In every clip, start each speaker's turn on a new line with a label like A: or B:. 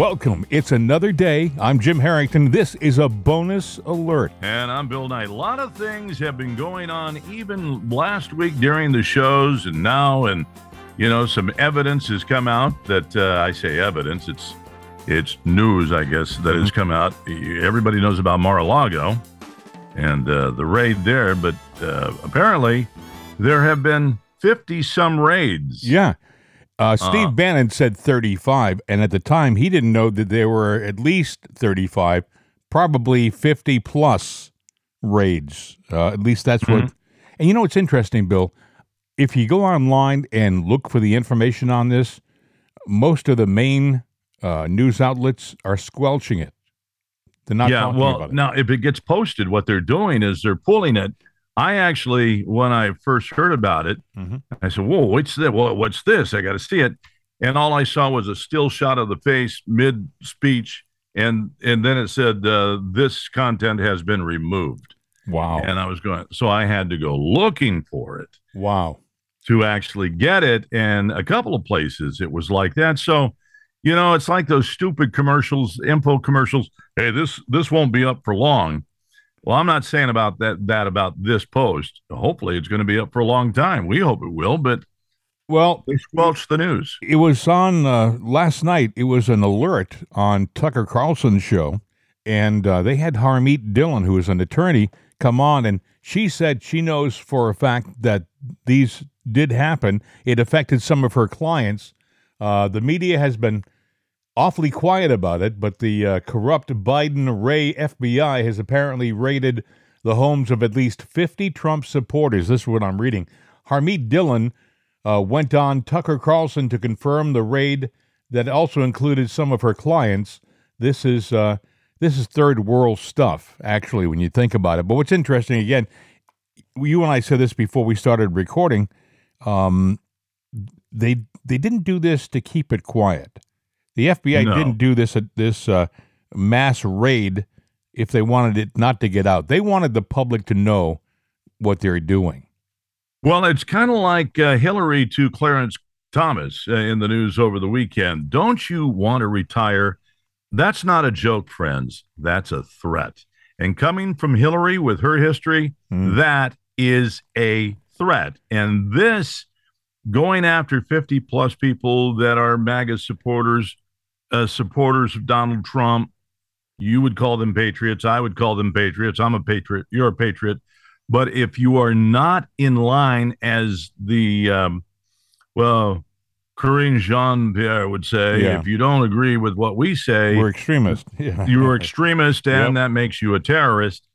A: Welcome. It's another day. I'm Jim Harrington. This is a bonus alert.
B: And I'm Bill Knight. A lot of things have been going on even last week during the shows and now. And, you know, some evidence has come out that uh, I say evidence, it's it's news, I guess, that has come out. Everybody knows about Mar a Lago and uh, the raid there, but uh, apparently there have been 50 some raids.
A: Yeah. Uh, Steve
B: Uh.
A: Bannon said 35, and at the time he didn't know that there were at least 35, probably 50 plus raids. Uh, at least that's what. And you know what's interesting, Bill? If you go online and look for the information on this, most of the main uh, news outlets are squelching it. They're not
B: yeah,
A: talking
B: well,
A: about it.
B: now if it gets posted, what they're doing is they're pulling it. I actually, when I first heard about it,
A: Mhm.
B: I said, "Whoa, what's that? What's this? I got to see it." And all I saw was a still shot of the face mid speech, and and then it said, uh, "This content has been removed."
A: Wow.
B: And I was going, so I had to go looking for it
A: wow.
B: to actually get it. And a couple of places it was like that. So, you know, it's like those stupid commercials, info commercials. Hey, this this won't be up for long. Well, I'm not saying about that that about this post. Hopefully, it's going to be up for a long time. We hope it will, but
A: Well,
B: they squelch the news.
A: It was on uh, last night. It was an alert on Tucker Carlson's show, and uh, they had Harmeet Dillon, who is an attorney, come on, and she said she knows for a fact that these did happen. It affected some of her clients. Uh, the media has been awfully quiet about it, but the uh, corrupt Biden Wray FBI has apparently raided the homes of at least 50 Trump supporters. This is what I'm reading. Harmeet Dillon uh, went on Tucker Carlson to confirm the raid that also included some of her clients. This is uh, this is third world stuff, actually, when you think about it. But what's interesting, again, you and I said this before we started recording. Um, they they didn't do this to keep it quiet. The FBI
B: No.
A: didn't do this this uh, mass raid if they wanted it not to get out. They wanted the public to know what they're doing.
B: Well, it's kind of like uh, Hillary to Clarence Thomas uh, in the news over the weekend. Don't you want to retire? That's not a joke, friends. That's a threat. And coming from Hillary with her history,
A: Mm.
B: that is a threat. And this going after 50 plus people that are MAGA supporters, uh, supporters of Donald Trump, you would call them patriots. I would call them patriots. I'm a patriot. You're a patriot. But if you are not in line as the, um, well, Karine Jean Pierre would say,
A: Yeah.
B: if you don't agree with what we say,
A: We're extremist. Yeah.
B: you're extremist and
A: Yep.
B: that makes you a terrorist.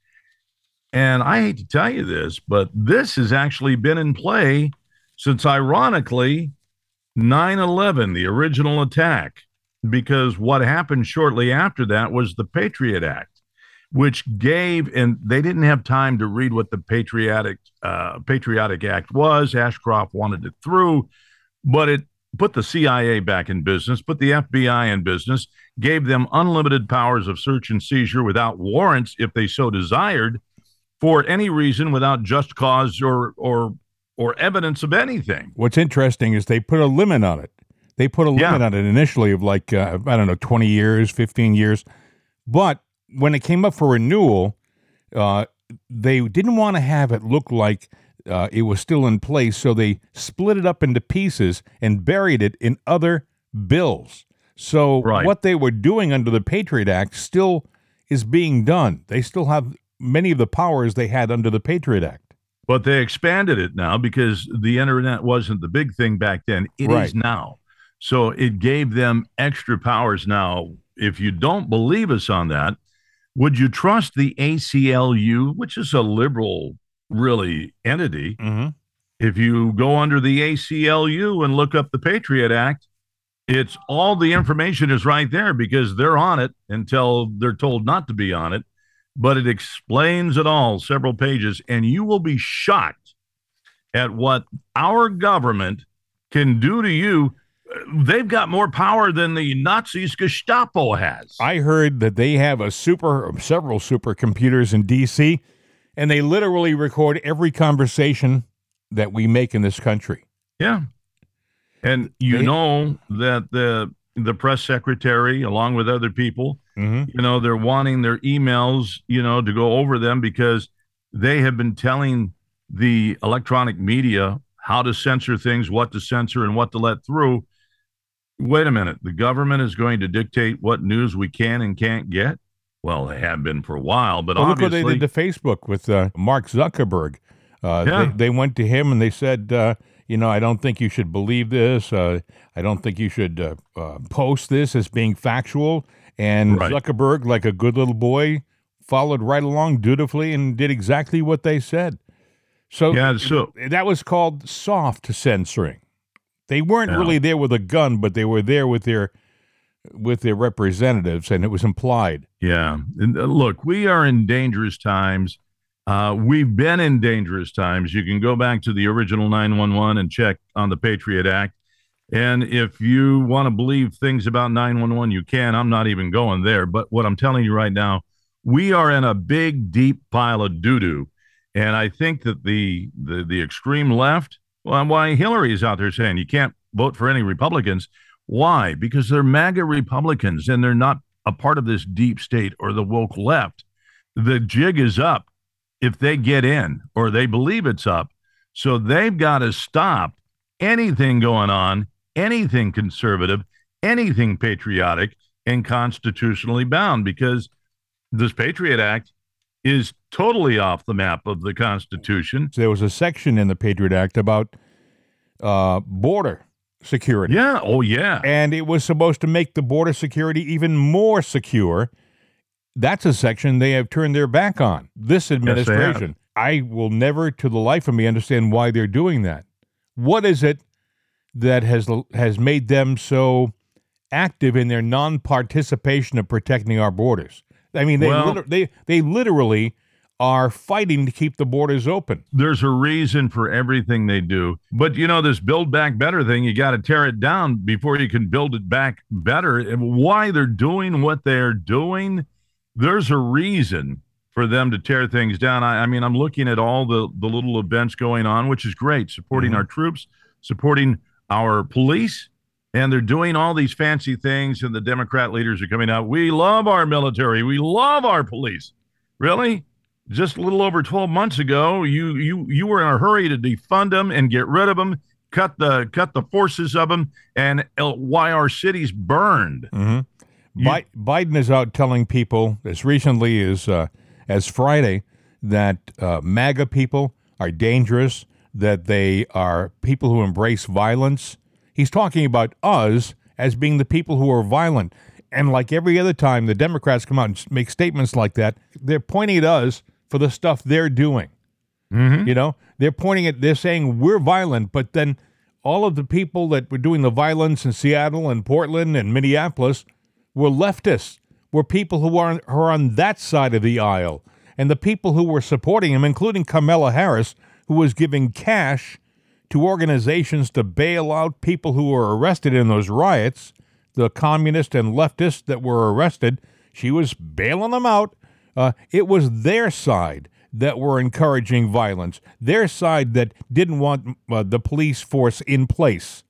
B: And I hate to tell you this, but this has actually been in play since, ironically, 9 11, the original attack, because what happened shortly after that was the Patriot Act, which gave, and they didn't have time to read what the Patriotic, uh, Patriotic Act was. Ashcroft wanted it through, but it put the CIA back in business, put the FBI in business, gave them unlimited powers of search and seizure without warrants if they so desired for any reason without just cause or or or evidence of anything.
A: What's interesting is they put a limit on it. They put a
B: Yeah.
A: limit on it initially of like uh, I don't know, twenty years, fifteen years, but when it came up for renewal, uh, they didn't want to have it look like uh, it was still in place, so they split it up into pieces and buried it in other bills. So
B: Right.
A: what they were doing under the Patriot Act still is being done. They still have many of the powers they had under the Patriot Act.
B: But they expanded it now because the internet wasn't the big thing back then. It is
A: Right.
B: now. So it gave them extra powers now. If you don't believe us on that, would you trust the ACLU, which is a liberal, really, entity?
A: Mm-hmm.
B: If you go under the ACLU and look up the Patriot Act, it's all the information is right there because they're on it until they're told not to be on it. But it explains it all, several pages, and you will be shocked at what our government can do to you. They've got more power than the Nazis Gestapo has.
A: I heard that they have a super, several supercomputers in DC, and they literally record every conversation that we make in this country.
B: Yeah. And you
A: They-
B: know that the the press secretary along with other people.
A: hmm
B: You know, they're wanting their emails, you know, to go over them because they have been telling the electronic media how to censor things, what to censor, and what to let through. Wait a minute. The government is going to dictate what news we can and can't get? Well, they have been for a while, but
A: Well, look what they did to Facebook with uh, Mark Zuckerberg. Uh,
B: Yeah.
A: they, they went to him and they said, uh, you know, I don't think you should believe this. Uh, I don't think you should uh, uh, post this as being factual. And
B: Right.
A: Zuckerberg, like a good little boy, followed right along dutifully and did exactly what they said. So
B: yeah, so
A: that was called soft censoring. They weren't
B: Yeah.
A: really there with a gun, but they were there with their with their representatives, and it was implied.
B: Yeah. And, uh, look, we are in dangerous times. Uh, we've been in dangerous times. You can go back to the original 911 and check on the Patriot Act. And if you want to believe things about 911, you can. I'm not even going there. But what I'm telling you right now, we are in a big, deep pile of doo doo. And I think that the, the, the extreme left, well, why Hillary is out there saying you can't vote for any Republicans. Why? Because they're MAGA Republicans and they're not a part of this deep state or the woke left. The jig is up if they get in or they believe it's up. So they've got to stop anything going on, anything conservative, anything patriotic and constitutionally bound because this Patriot Act is totally off the map of the Constitution.
A: there was a section in the Patriot Act about uh, border security.
B: Yeah. Oh, yeah.
A: And it was supposed to make the border security even more secure. That's a section they have turned their back on. This administration. I will never, to the life of me, understand why they're doing that. What is it that has has made them so active in their non-participation of protecting our borders? I mean, they
B: Well-
A: liter- they they literally are fighting to keep the borders open.
B: there's a reason for everything they do. But you know, this build back better thing, you got to tear it down before you can build it back better. And why they're doing what they're doing, there's a reason for them to tear things down. I, I mean, I'm looking at all the, the little events going on, which is great, supporting
A: Mhm.
B: our troops, supporting our police. And they're doing all these fancy things, and the Democrat leaders are coming out. We love our military. We love our police. Really? just a little over 12 months ago you you you were in a hurry to defund them and get rid of them cut the cut the forces of them and why our cities burned
A: hmm
B: You-
A: Bi- Biden is out telling people as recently as uh, as Friday that uh, MAGA people are dangerous, that they are people who embrace violence. He's talking about us as being the people who are violent. And like every other time the Democrats come out and make statements like that, they're pointing at us for the stuff they're doing.
B: mm-hmm.
A: You know, they're pointing at, they're saying we're violent, but then all of the people that were doing the violence in Seattle and Portland and Minneapolis were leftists, were people who are, who are on that side of the aisle. And the people who were supporting him, including Kamala Harris, who was giving cash to organizations to bail out people who were arrested in those riots, the communists and leftists that were arrested, she was bailing them out. Uh, it was their side that were encouraging violence, their side that didn't want uh, the police force in place.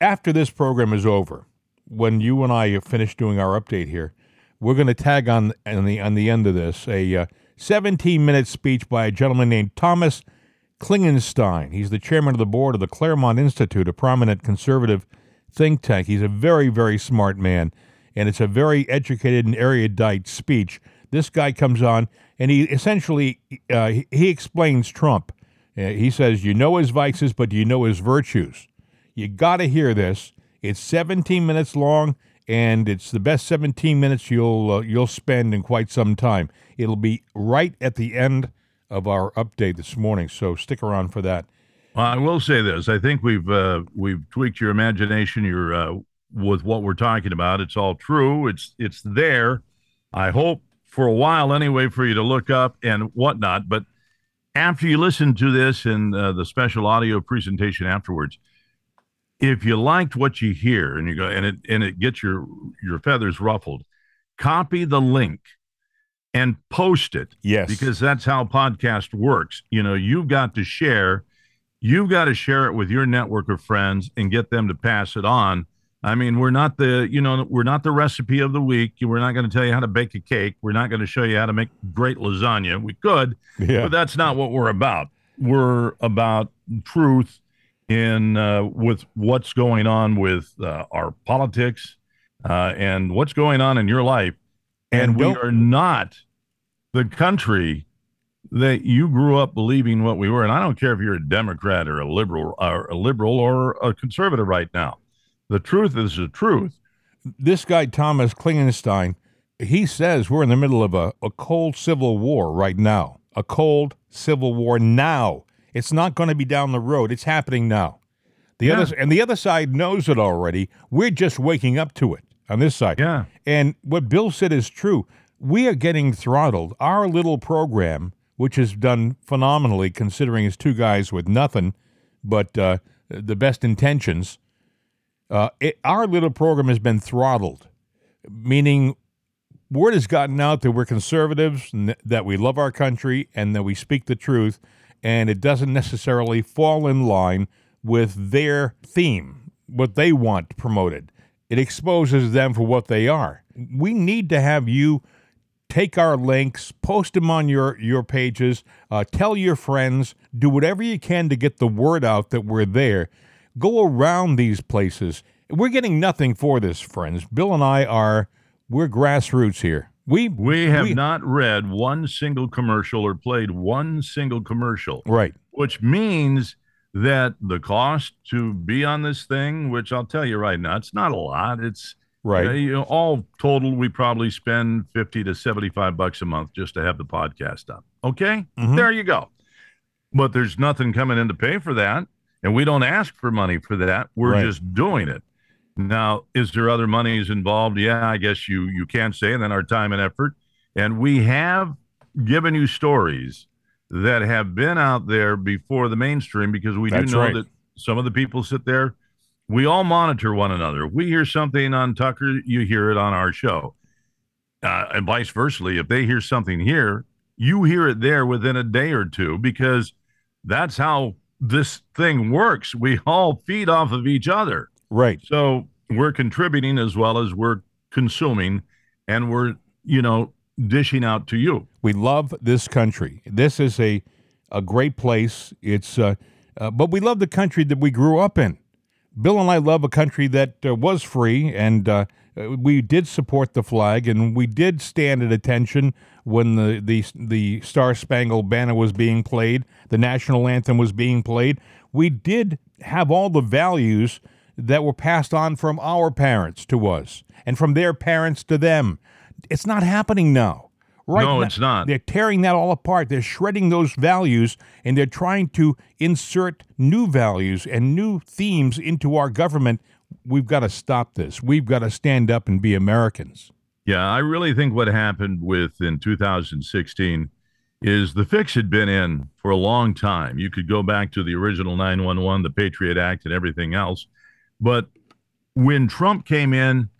A: After this program is over, when you and I have finished doing our update here, we're going to tag on on the on the end of this a uh, 17 minute speech by a gentleman named Thomas Klingenstein. He's the chairman of the board of the Claremont Institute, a prominent conservative think tank. He's a very very smart man, and it's a very educated and erudite speech. This guy comes on and he essentially uh, he, explains Trump. Uh, he says, "You know his vices, but you know his virtues?" You got to hear this. It's 17 minutes long, and it's the best 17 minutes you'll uh, you'll spend in quite some time. It'll be right at the end of our update this morning, so stick around for that.
B: Well, I will say this. I think we've uh, we've tweaked your imagination. Your uh, with what we're talking about. It's all true. It's it's there. I hope for a while anyway for you to look up and whatnot. But after you listen to this and uh, the special audio presentation afterwards, if you liked what you hear and you go and it and it gets your your feathers ruffled, copy the link and post it
A: Yes,
B: because that's how podcast works. You know, you've got to share, you've got to share it with your network of friends and get them to pass it on I mean, we're not the, you know, we're not the recipe of the week. We're not going to tell you how to bake a cake. We're not going to show you how to make great lasagna. We could,
A: Yeah.
B: but that's not what we're about. We're about truth in uh, with what's going on with uh, our politics uh, and what's going on in your life. And, we are not the country that you grew up believing what we were. And I don't care if you're a Democrat or a liberal or a liberal or a conservative right now. The truth is the truth.
A: this guy Thomas Klingenstein, he says we're in the middle of a, a cold civil war right now. A cold civil war now. It's not going to be down the road. It's happening now. The
B: Yeah.
A: other and the other side knows it already. We're just waking up to it on this side.
B: Yeah.
A: And what Bill said is true. We are getting throttled. Our little program, which has done phenomenally considering it's two guys with nothing but uh, the best intentions, uh, it, our little program has been throttled, meaning word has gotten out that we're conservatives, and th- that we love our country, and that we speak the truth, and it doesn't necessarily fall in line with their theme, what they want promoted. It exposes them for what they are. We need to have you take our links, post them on your your pages, uh, tell your friends, do whatever you can to get the word out that we're there. Go around these places. We're getting nothing for this, friends. Bill and I are we're grassroots here. We
B: We have
A: we-
B: not read one single commercial or played one single commercial,
A: right.
B: which means that the cost to be on this thing, which I'll tell you right now, it's not a lot. It's
A: Right.
B: you know, all total, we probably spend 50 to 75 bucks a month just to have the podcast up. Okay.
A: Mhm.
B: There you go. But there's nothing coming in to pay for that. And we don't ask for money for that. We're
A: Right.
B: just doing it. Now, is there other monies involved? Yeah, I guess you you can say, and then our time and effort. And we have given you stories that have been out there before the mainstream because we
A: That's
B: do know
A: right.
B: that some of the people sit there. We all monitor one another. We hear something on Tucker, you hear it on our show, uh, and vice versa. If they hear something here, you hear it there within a day or two because that's how this thing works. We all feed off of each other.
A: Right.
B: So we're contributing as well as we're consuming, and we're, you know, dishing out to you.
A: We love this country. This is a a great place. It's uh, uh, but we love the country that we grew up in. Bill and I love a country that uh, was free, and uh, uh, we did support the flag, and we did stand at attention when the the the Star Spangled Banner was being played, the national anthem was being played. We did have all the values that were passed on from our parents to us, and from their parents to them. It's not happening now. Right
B: No,
A: now-
B: it's not.
A: They're tearing that all apart. They're shredding those values and they're trying to insert new values and new themes into our government. We've got to stop this. We've got to stand up and be Americans.
B: Yeah, I really think what happened with in 2016 is the fix had been in for a long time. You could go back to the original 911, the Patriot Act, and everything else. But when Trump came in,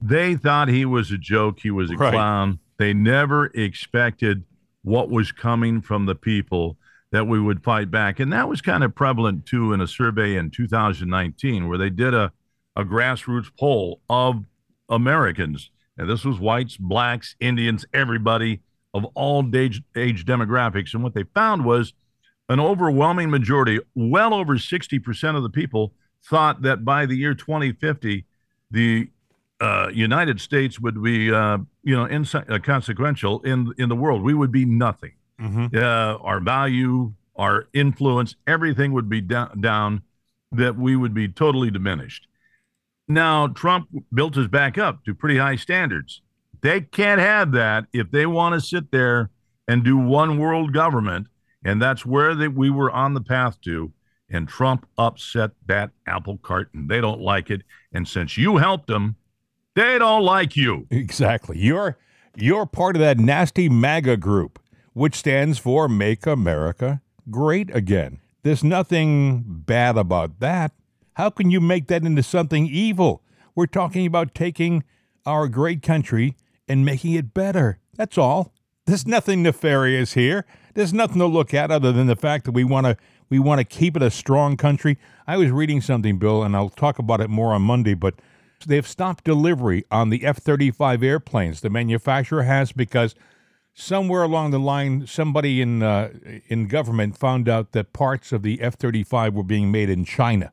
B: they thought he was a joke, he was a
A: Right.
B: clown. They never expected what was coming from the people that we would fight back. And that was kind of prevalent too in a survey in 2019 where they did a, a grassroots poll of Americans. And this was whites, blacks, Indians, everybody of all age, age demographics. And what they found was an overwhelming majority, well over 60% of the people, thought that by the year 2050, the uh, United States would be, uh, you know, inse- uh, consequential in in the world. We would be nothing.
A: Mm-hmm.
B: Uh, our value, our influence, everything would be down, down. That we would be totally diminished. Now Trump built us back up to pretty high standards. They can't have that if they want to sit there and do one world government, and that's where they, we were on the path to. And Trump upset that apple cart, and they don't like it. And since you helped them, they don't like you.
A: Exactly. You're you're part of that nasty MAGA group, which stands for Make America Great Again. There's nothing bad about that. How can you make that into something evil? We're talking about taking our great country and making it better. That's all. There's nothing nefarious here. There's nothing to look at other than the fact that we want to we want to keep it a strong country. I was reading something, Bill, and I'll talk about it more on Monday, but They've stopped delivery on the F 35 airplanes. The manufacturer has because somewhere along the line, somebody in, uh, in government found out that parts of the F 35 were being made in China.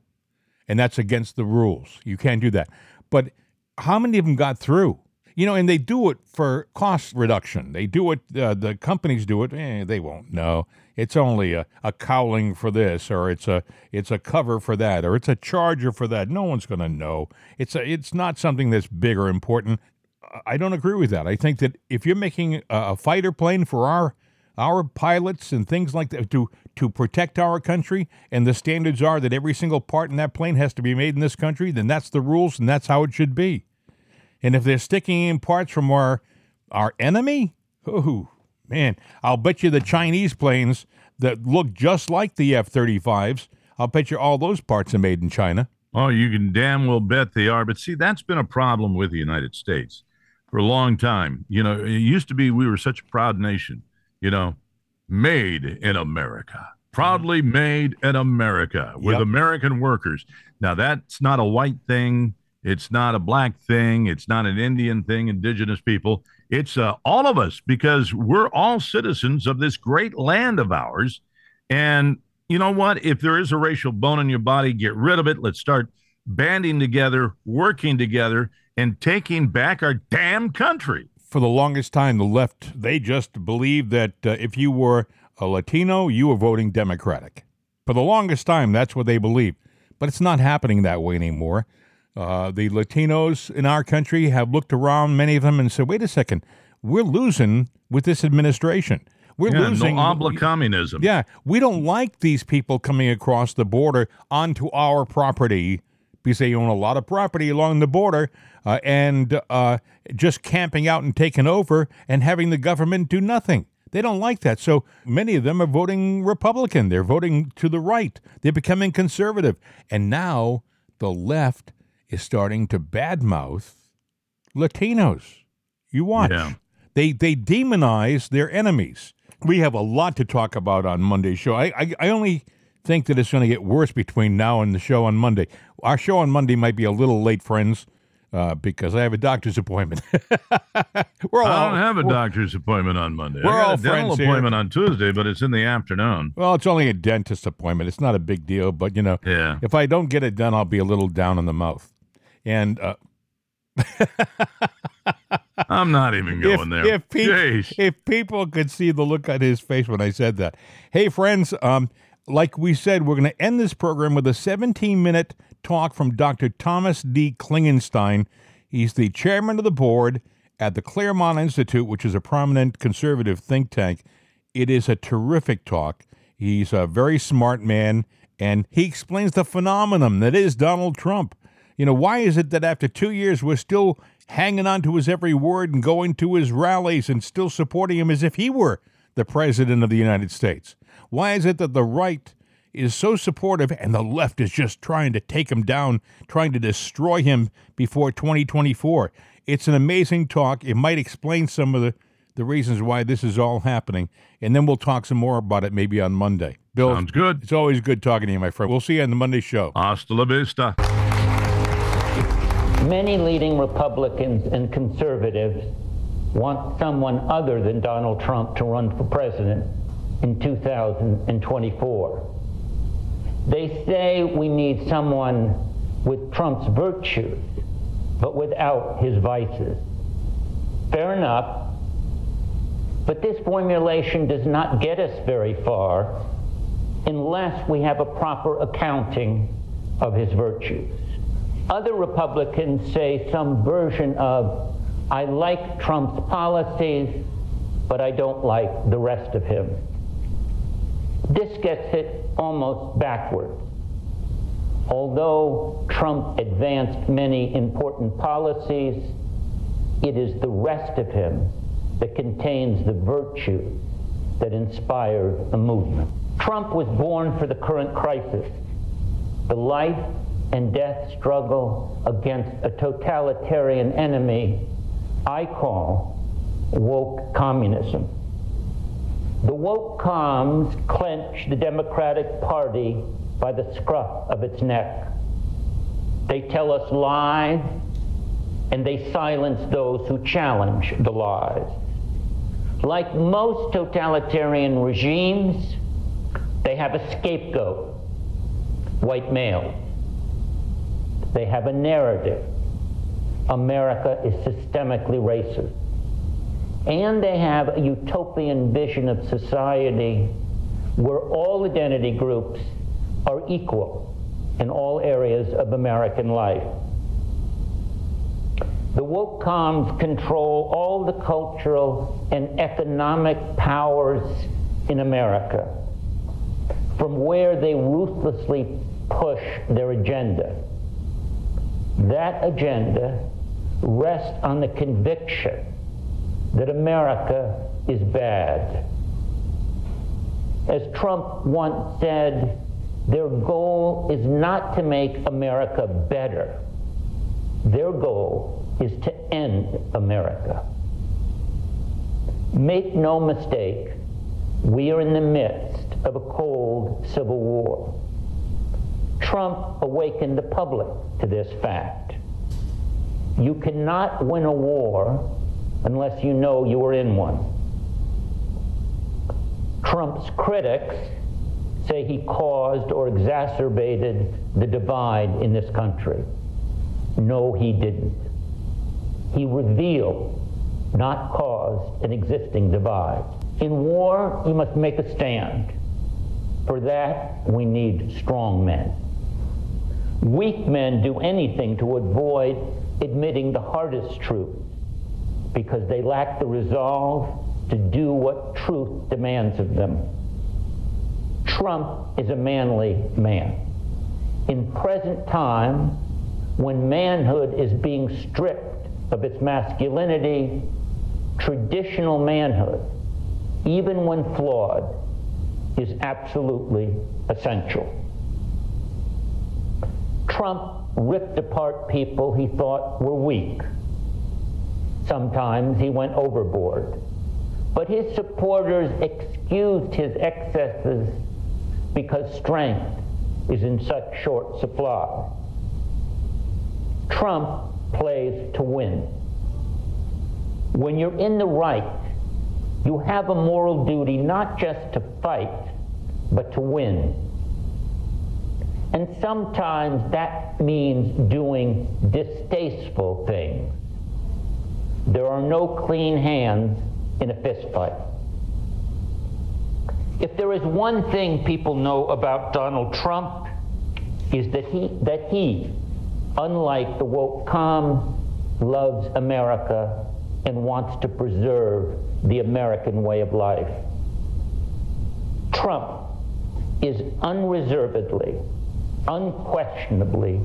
A: And that's against the rules. You can't do that. But how many of them got through? You know, and they do it for cost reduction. They do it, uh, the companies do it. Eh, they won't know. It's only a, a cowling for this, or it's a it's a cover for that, or it's a charger for that. No one's going to know. It's a, it's not something that's big or important. I don't agree with that. I think that if you're making a, a fighter plane for our our pilots and things like that to to protect our country, and the standards are that every single part in that plane has to be made in this country, then that's the rules and that's how it should be. And if they're sticking in parts from our our enemy, oh man, I'll bet you the Chinese planes that look just like the F-35s, I'll bet you all those parts are made in China.
B: Oh, you can damn well bet they are. But see, that's been a problem with the United States for a long time. You know, it used to be we were such a proud nation, you know, made in America, proudly made in America with
A: Yep.
B: American workers. Now, that's not a white thing. It's not a black thing. It's not an Indian thing, indigenous people. It's uh, all of us because we're all citizens of this great land of ours. And you know what? If there is a racial bone in your body, get rid of it. Let's start banding together, working together, and taking back our damn country.
A: for the longest time, the left, they just believed that uh, if you were a Latino, you were voting Democratic. For the longest time, that's what they believed. But it's not happening that way anymore. Uh, the Latinos in our country have looked around, many of them, and said, wait a second, we're losing with this administration. We're
B: Yeah,
A: losing.
B: no obla communism.
A: Yeah, we don't like these people coming across the border onto our property because they own a lot of property along the border uh, and uh, just camping out and taking over and having the government do nothing. They don't like that. So many of them are voting Republican. They're voting to the right. They're becoming conservative. And now the left is starting to badmouth Latinos. You watch.
B: Yeah.
A: They they demonize their enemies. We have a lot to talk about on Monday's show. I I, I only think that it's going to get worse between now and the show on Monday. Our show on Monday might be a little late, friends, uh, because I have a doctor's appointment. we're all
B: I don't have a doctor's appointment on Monday.
A: We're
B: I got
A: all
B: a dental
A: friends here.
B: appointment on Tuesday, but it's in the afternoon.
A: well, it's only a dentist appointment. It's not a big deal, but you know,
B: Yeah.
A: if I don't get it done, I'll be a little down in the mouth. And uh,
B: I'm not even going
A: if,
B: there.
A: If, pe- if people could see the look on his face when I said that. Hey, friends, um, like we said, we're going to end this program with a 17 minute talk from Dr. Thomas D. Klingenstein. He's the chairman of the board at the Claremont Institute, which is a prominent conservative think tank. It is a terrific talk. He's a very smart man, and he explains the phenomenon that is Donald Trump. You know, why is it that after two years we're still hanging on to his every word and going to his rallies and still supporting him as if he were the president of the United States? Why is it that the right is so supportive and the left is just trying to take him down, trying to destroy him before 2024? It's an amazing talk. It might explain some of the, the reasons why this is all happening. And then we'll talk some more about it maybe on Monday. Bill,
B: Sounds good.
A: it's always good talking to you, my friend. We'll see you on the Monday show.
B: Hasta la vista.
C: Many leading Republicans and conservatives want someone other than Donald Trump to run for president in 2024. They say we need someone with Trump's virtues, but without his vices. Fair enough, but this formulation does not get us very far unless we have a proper accounting of his virtues. Other Republicans say some version of, I like Trump's policies, but I don't like the rest of him. This gets it almost backwards. Although Trump advanced many important policies, it is the rest of him that contains the virtue that inspired the movement. Trump was born for the current crisis, the life and death struggle against a totalitarian enemy I call woke communism. The woke comms clench the Democratic Party by the scruff of its neck. They tell us lies and they silence those who challenge the lies. Like most totalitarian regimes, they have a scapegoat, white male. They have a narrative. America is systemically racist. And they have a utopian vision of society where all identity groups are equal in all areas of American life. The woke comms control all the cultural and economic powers in America from where they ruthlessly push their agenda. That agenda rests on the conviction that America is bad. As Trump once said, their goal is not to make America better. Their goal is to end America. Make no mistake, we are in the midst of a cold civil war. Trump awakened the public to this fact. You cannot win a war unless you know you are in one. Trump's critics say he caused or exacerbated the divide in this country. No, he didn't. He revealed, not caused, an existing divide. In war, you must make a stand. For that, we need strong men. Weak men do anything to avoid admitting the hardest truth because they lack the resolve to do what truth demands of them. Trump is a manly man. In present time, when manhood is being stripped of its masculinity, traditional manhood, even when flawed, is absolutely essential. Trump ripped apart people he thought were weak. Sometimes he went overboard. But his supporters excused his excesses because strength is in such short supply. Trump plays to win. When you're in the right, you have a moral duty not just to fight, but to win. And sometimes that means doing distasteful things. There are no clean hands in a fistfight. If there is one thing people know about Donald Trump, is that he, that he, unlike the woke com, loves America and wants to preserve the American way of life. Trump is unreservedly, unquestionably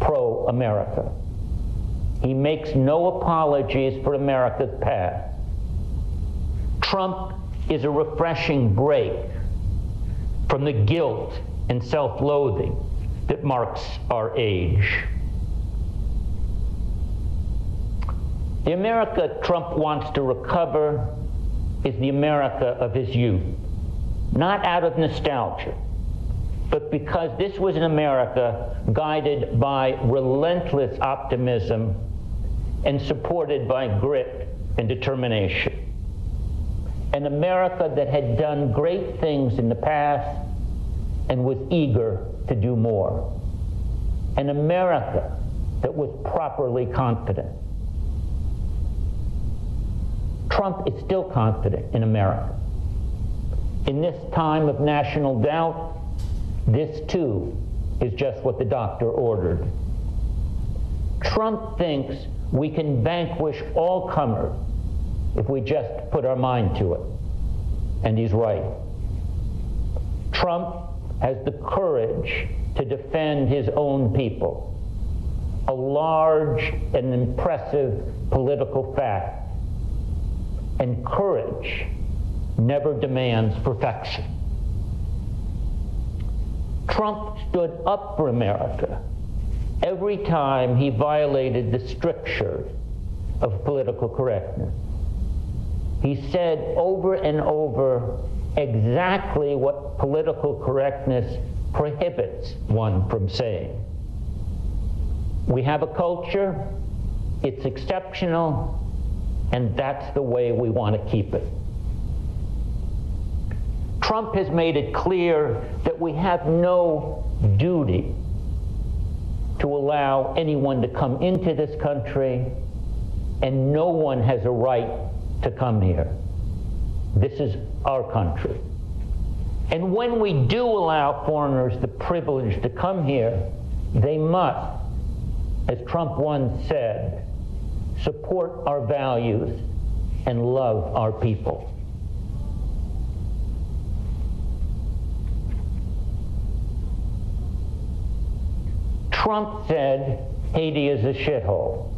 C: pro America. He makes no apologies for America's past. Trump is a refreshing break from the guilt and self loathing that marks our age. The America Trump wants to recover is the America of his youth, not out of nostalgia, but because this was an America guided by relentless optimism and supported by grit and determination. An America that had done great things in the past and was eager to do more. An America that was properly confident. Trump is still confident in America. In this time of national doubt, this too is just what the doctor ordered. Trump thinks we can vanquish all comers if we just put our mind to it. And he's right. Trump has the courage to defend his own people, a large and impressive political fact and courage never demands perfection. Trump stood up for America every time he violated the strictures of political correctness. He said over and over exactly what political correctness prohibits one from saying. We have a culture It's exceptional, and that's the way we want to keep it. Trump has made it clear that we have no duty to allow anyone to come into this country, and no one has a right to come here. This is our country. And when we do allow foreigners the privilege to come here, they must, as Trump once said, support our values and love our people. Trump said Haiti is a shithole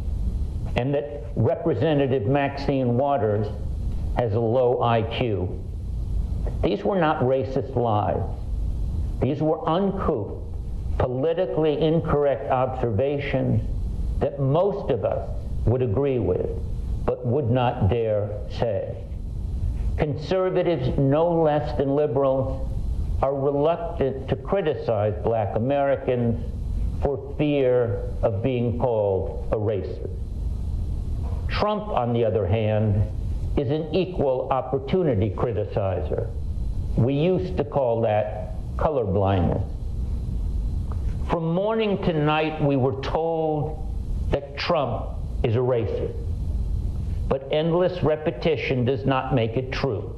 C: and that Representative Maxine Waters has a low IQ. These were not racist lies. These were uncouth, politically incorrect observations that most of us would agree with, but would not dare say. Conservatives, no less than liberals, are reluctant to criticize black Americans for fear of being called a racist. Trump, on the other hand, is an equal opportunity criticizer. We used to call that colorblindness. From morning to night, we were told that Trump is a racist. But endless repetition does not make it true.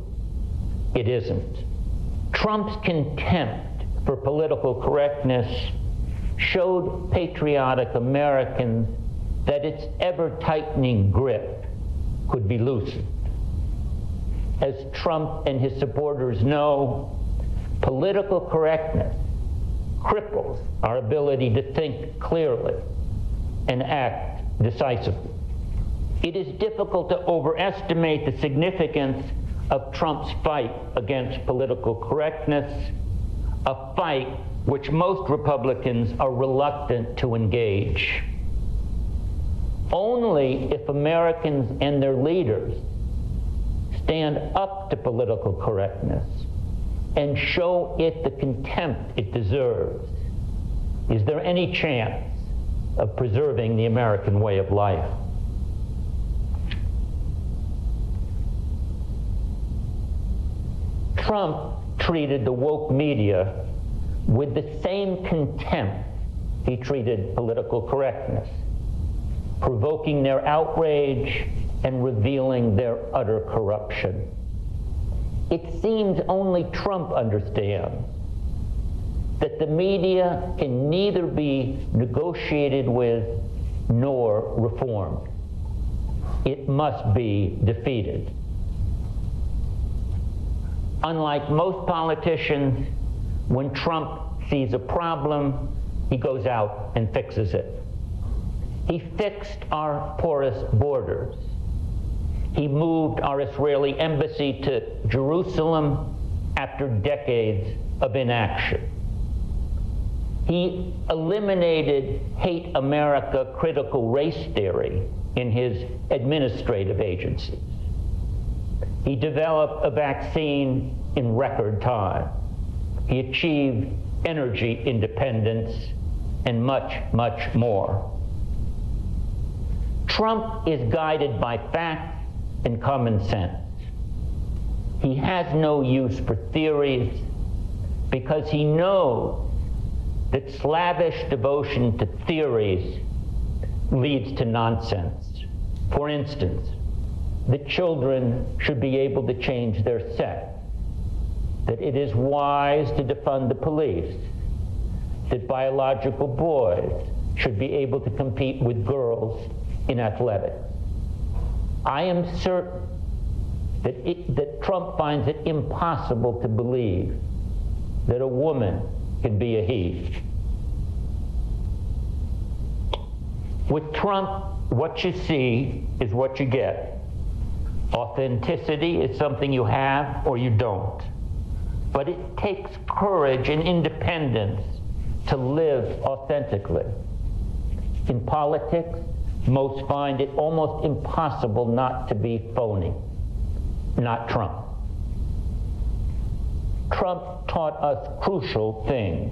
C: It isn't. Trump's contempt for political correctness showed patriotic Americans that its ever tightening grip could be loosened. As Trump and his supporters know, political correctness cripples our ability to think clearly and act decisively. It is difficult to overestimate the significance of Trump's fight against political correctness, a fight which most Republicans are reluctant to engage. Only if Americans and their leaders stand up to political correctness and show it the contempt it deserves is there any chance of preserving the American way of life. Trump treated the woke media with the same contempt he treated political correctness, provoking their outrage and revealing their utter corruption. It seems only Trump understands that the media can neither be negotiated with nor reformed. It must be defeated. Unlike most politicians, when Trump sees a problem, he goes out and fixes it. He fixed our porous borders. He moved our Israeli embassy to Jerusalem after decades of inaction. He eliminated hate America critical race theory in his administrative agencies. He developed a vaccine in record time. He achieved energy independence and much, much more. Trump is guided by facts and common sense. He has no use for theories because he knows that slavish devotion to theories leads to nonsense. For instance, that children should be able to change their sex, that it is wise to defund the police, that biological boys should be able to compete with girls in athletics. I am certain that, it, that Trump finds it impossible to believe that a woman can be a he. With Trump, what you see is what you get. Authenticity is something you have or you don't. But it takes courage and independence to live authentically. In politics, most find it almost impossible not to be phony. Not Trump. Trump taught us crucial things.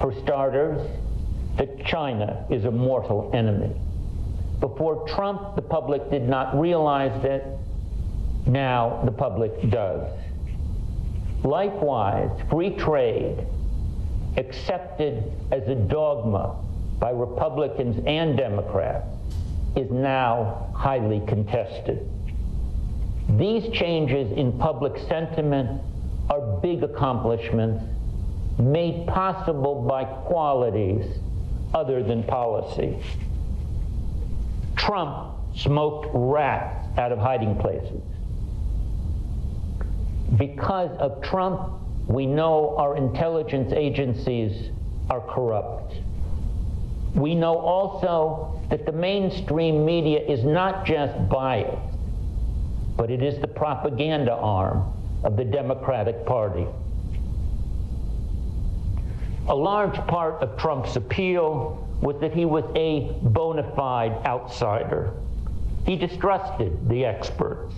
C: For starters, that China is a mortal enemy. Before Trump, the public did not realize it. Now the public does. Likewise, free trade, accepted as a dogma by Republicans and Democrats, is now highly contested. These changes in public sentiment are big accomplishments made possible by qualities other than policy. Trump smoked rats out of hiding places. Because of Trump, we know our intelligence agencies are corrupt. We know also that the mainstream media is not just biased, but it is the propaganda arm of the Democratic Party. A large part of Trump's appeal was that he was a bona fide outsider. He distrusted the experts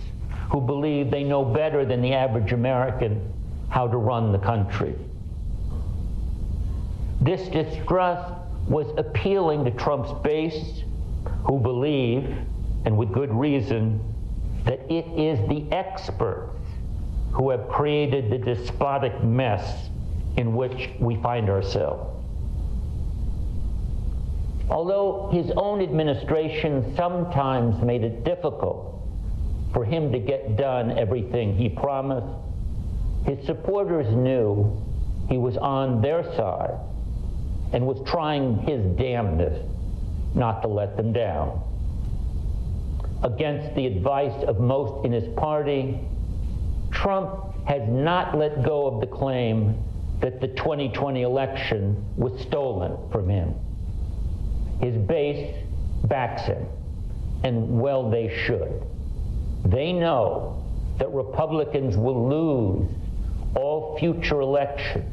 C: who believe they know better than the average American how to run the country. This distrust was appealing to Trump's base, who believe, and with good reason, that it is the experts who have created the despotic mess in which we find ourselves. Although his own administration sometimes made it difficult for him to get done everything he promised, his supporters knew he was on their side and was trying his damnedest not to let them down. Against the advice of most in his party, Trump has not let go of the claim that the 2020 election was stolen from him. His base backs him, and well, they should. They know that Republicans will lose all future elections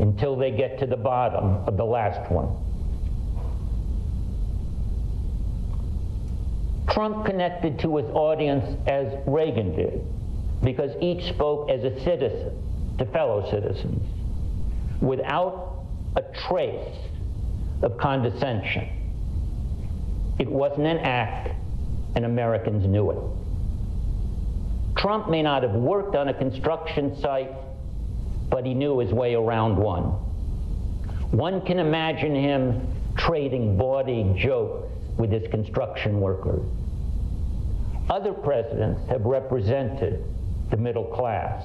C: until they get to the bottom of the last one. Trump connected to his audience as Reagan did, because each spoke as a citizen to fellow citizens without a trace of condescension. It wasn't an act, and Americans knew it. Trump may not have worked on a construction site, but he knew his way around one. One can imagine him trading bawdy jokes with his construction workers. Other presidents have represented the middle class,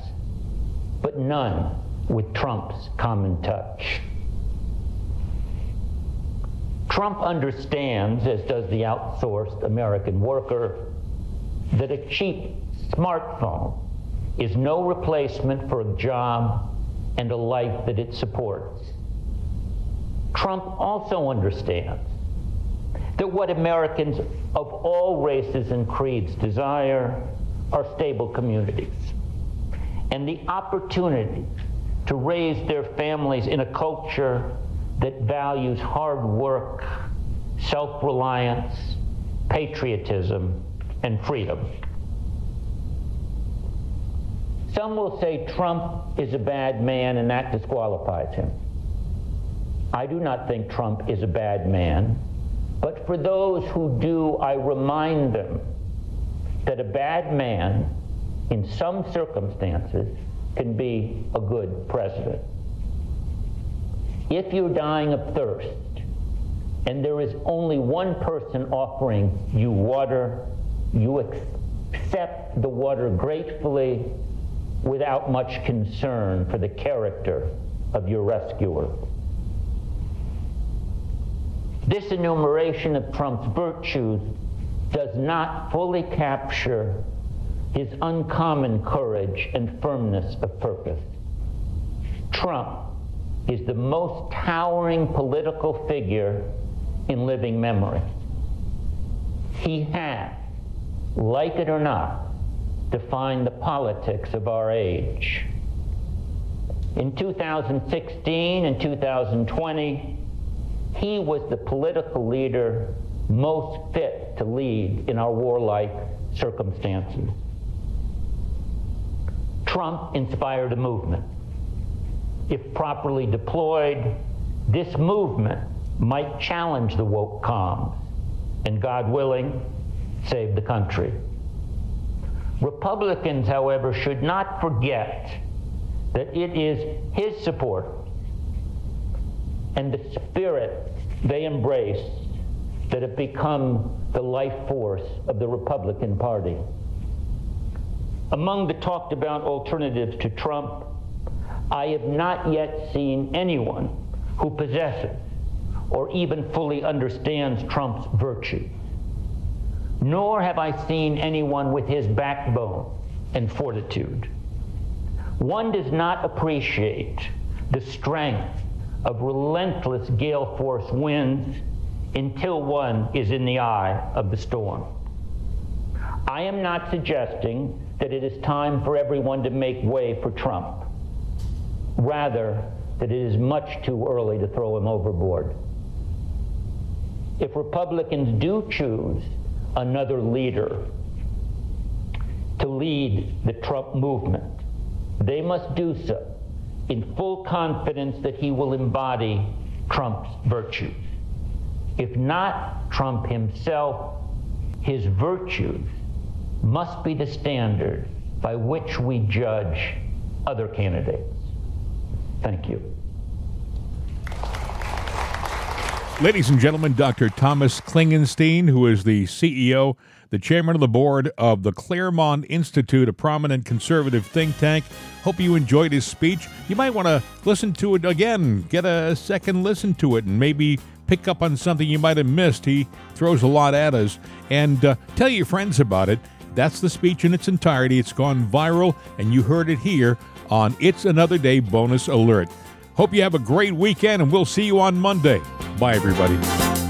C: but none with Trump's common touch. Trump understands, as does the outsourced American worker, that a cheap smartphone is no replacement for a job and a life that it supports. Trump also understands that what Americans of all races and creeds desire are stable communities and the opportunity to raise their families in a culture that values hard work, self reliance, patriotism, and freedom. Some will say Trump is a bad man and that disqualifies him. I do not think Trump is a bad man, but for those who do, I remind them that a bad man, in some circumstances, can be a good president. If you're dying of thirst and there is only one person offering you water, you accept the water gratefully without much concern for the character of your rescuer. This enumeration of Trump's virtues does not fully capture his uncommon courage and firmness of purpose. Trump is the most towering political figure in living memory. He has, like it or not, defined the politics of our age. In 2016 and 2020, he was the political leader most fit to lead in our warlike circumstances. Trump inspired a movement. If properly deployed, this movement might challenge the woke comms and God willing, save the country. Republicans, however, should not forget that it is his support and the spirit they embrace that have become the life force of the Republican Party. Among the talked about alternatives to Trump, I have not yet seen anyone who possesses or even fully understands Trump's virtue. Nor have I seen anyone with his backbone and fortitude. One does not appreciate the strength of relentless gale force winds until one is in the eye of the storm. I am not suggesting that it is time for everyone to make way for Trump. Rather, that it is much too early to throw him overboard. If Republicans do choose another leader to lead the Trump movement, they must do so in full confidence that he will embody Trump's virtues. If not Trump himself, his virtues must be the standard by which we judge other candidates. Thank you.
A: Ladies and gentlemen, Dr. Thomas Klingenstein, who is the CEO, the chairman of the board of the Claremont Institute, a prominent conservative think tank. Hope you enjoyed his speech. You might want to listen to it again, get a second listen to it, and maybe pick up on something you might have missed. He throws a lot at us. And uh, tell your friends about it. That's the speech in its entirety. It's gone viral, and you heard it here on It's Another Day Bonus Alert. Hope you have a great weekend, and we'll see you on Monday. Bye, everybody.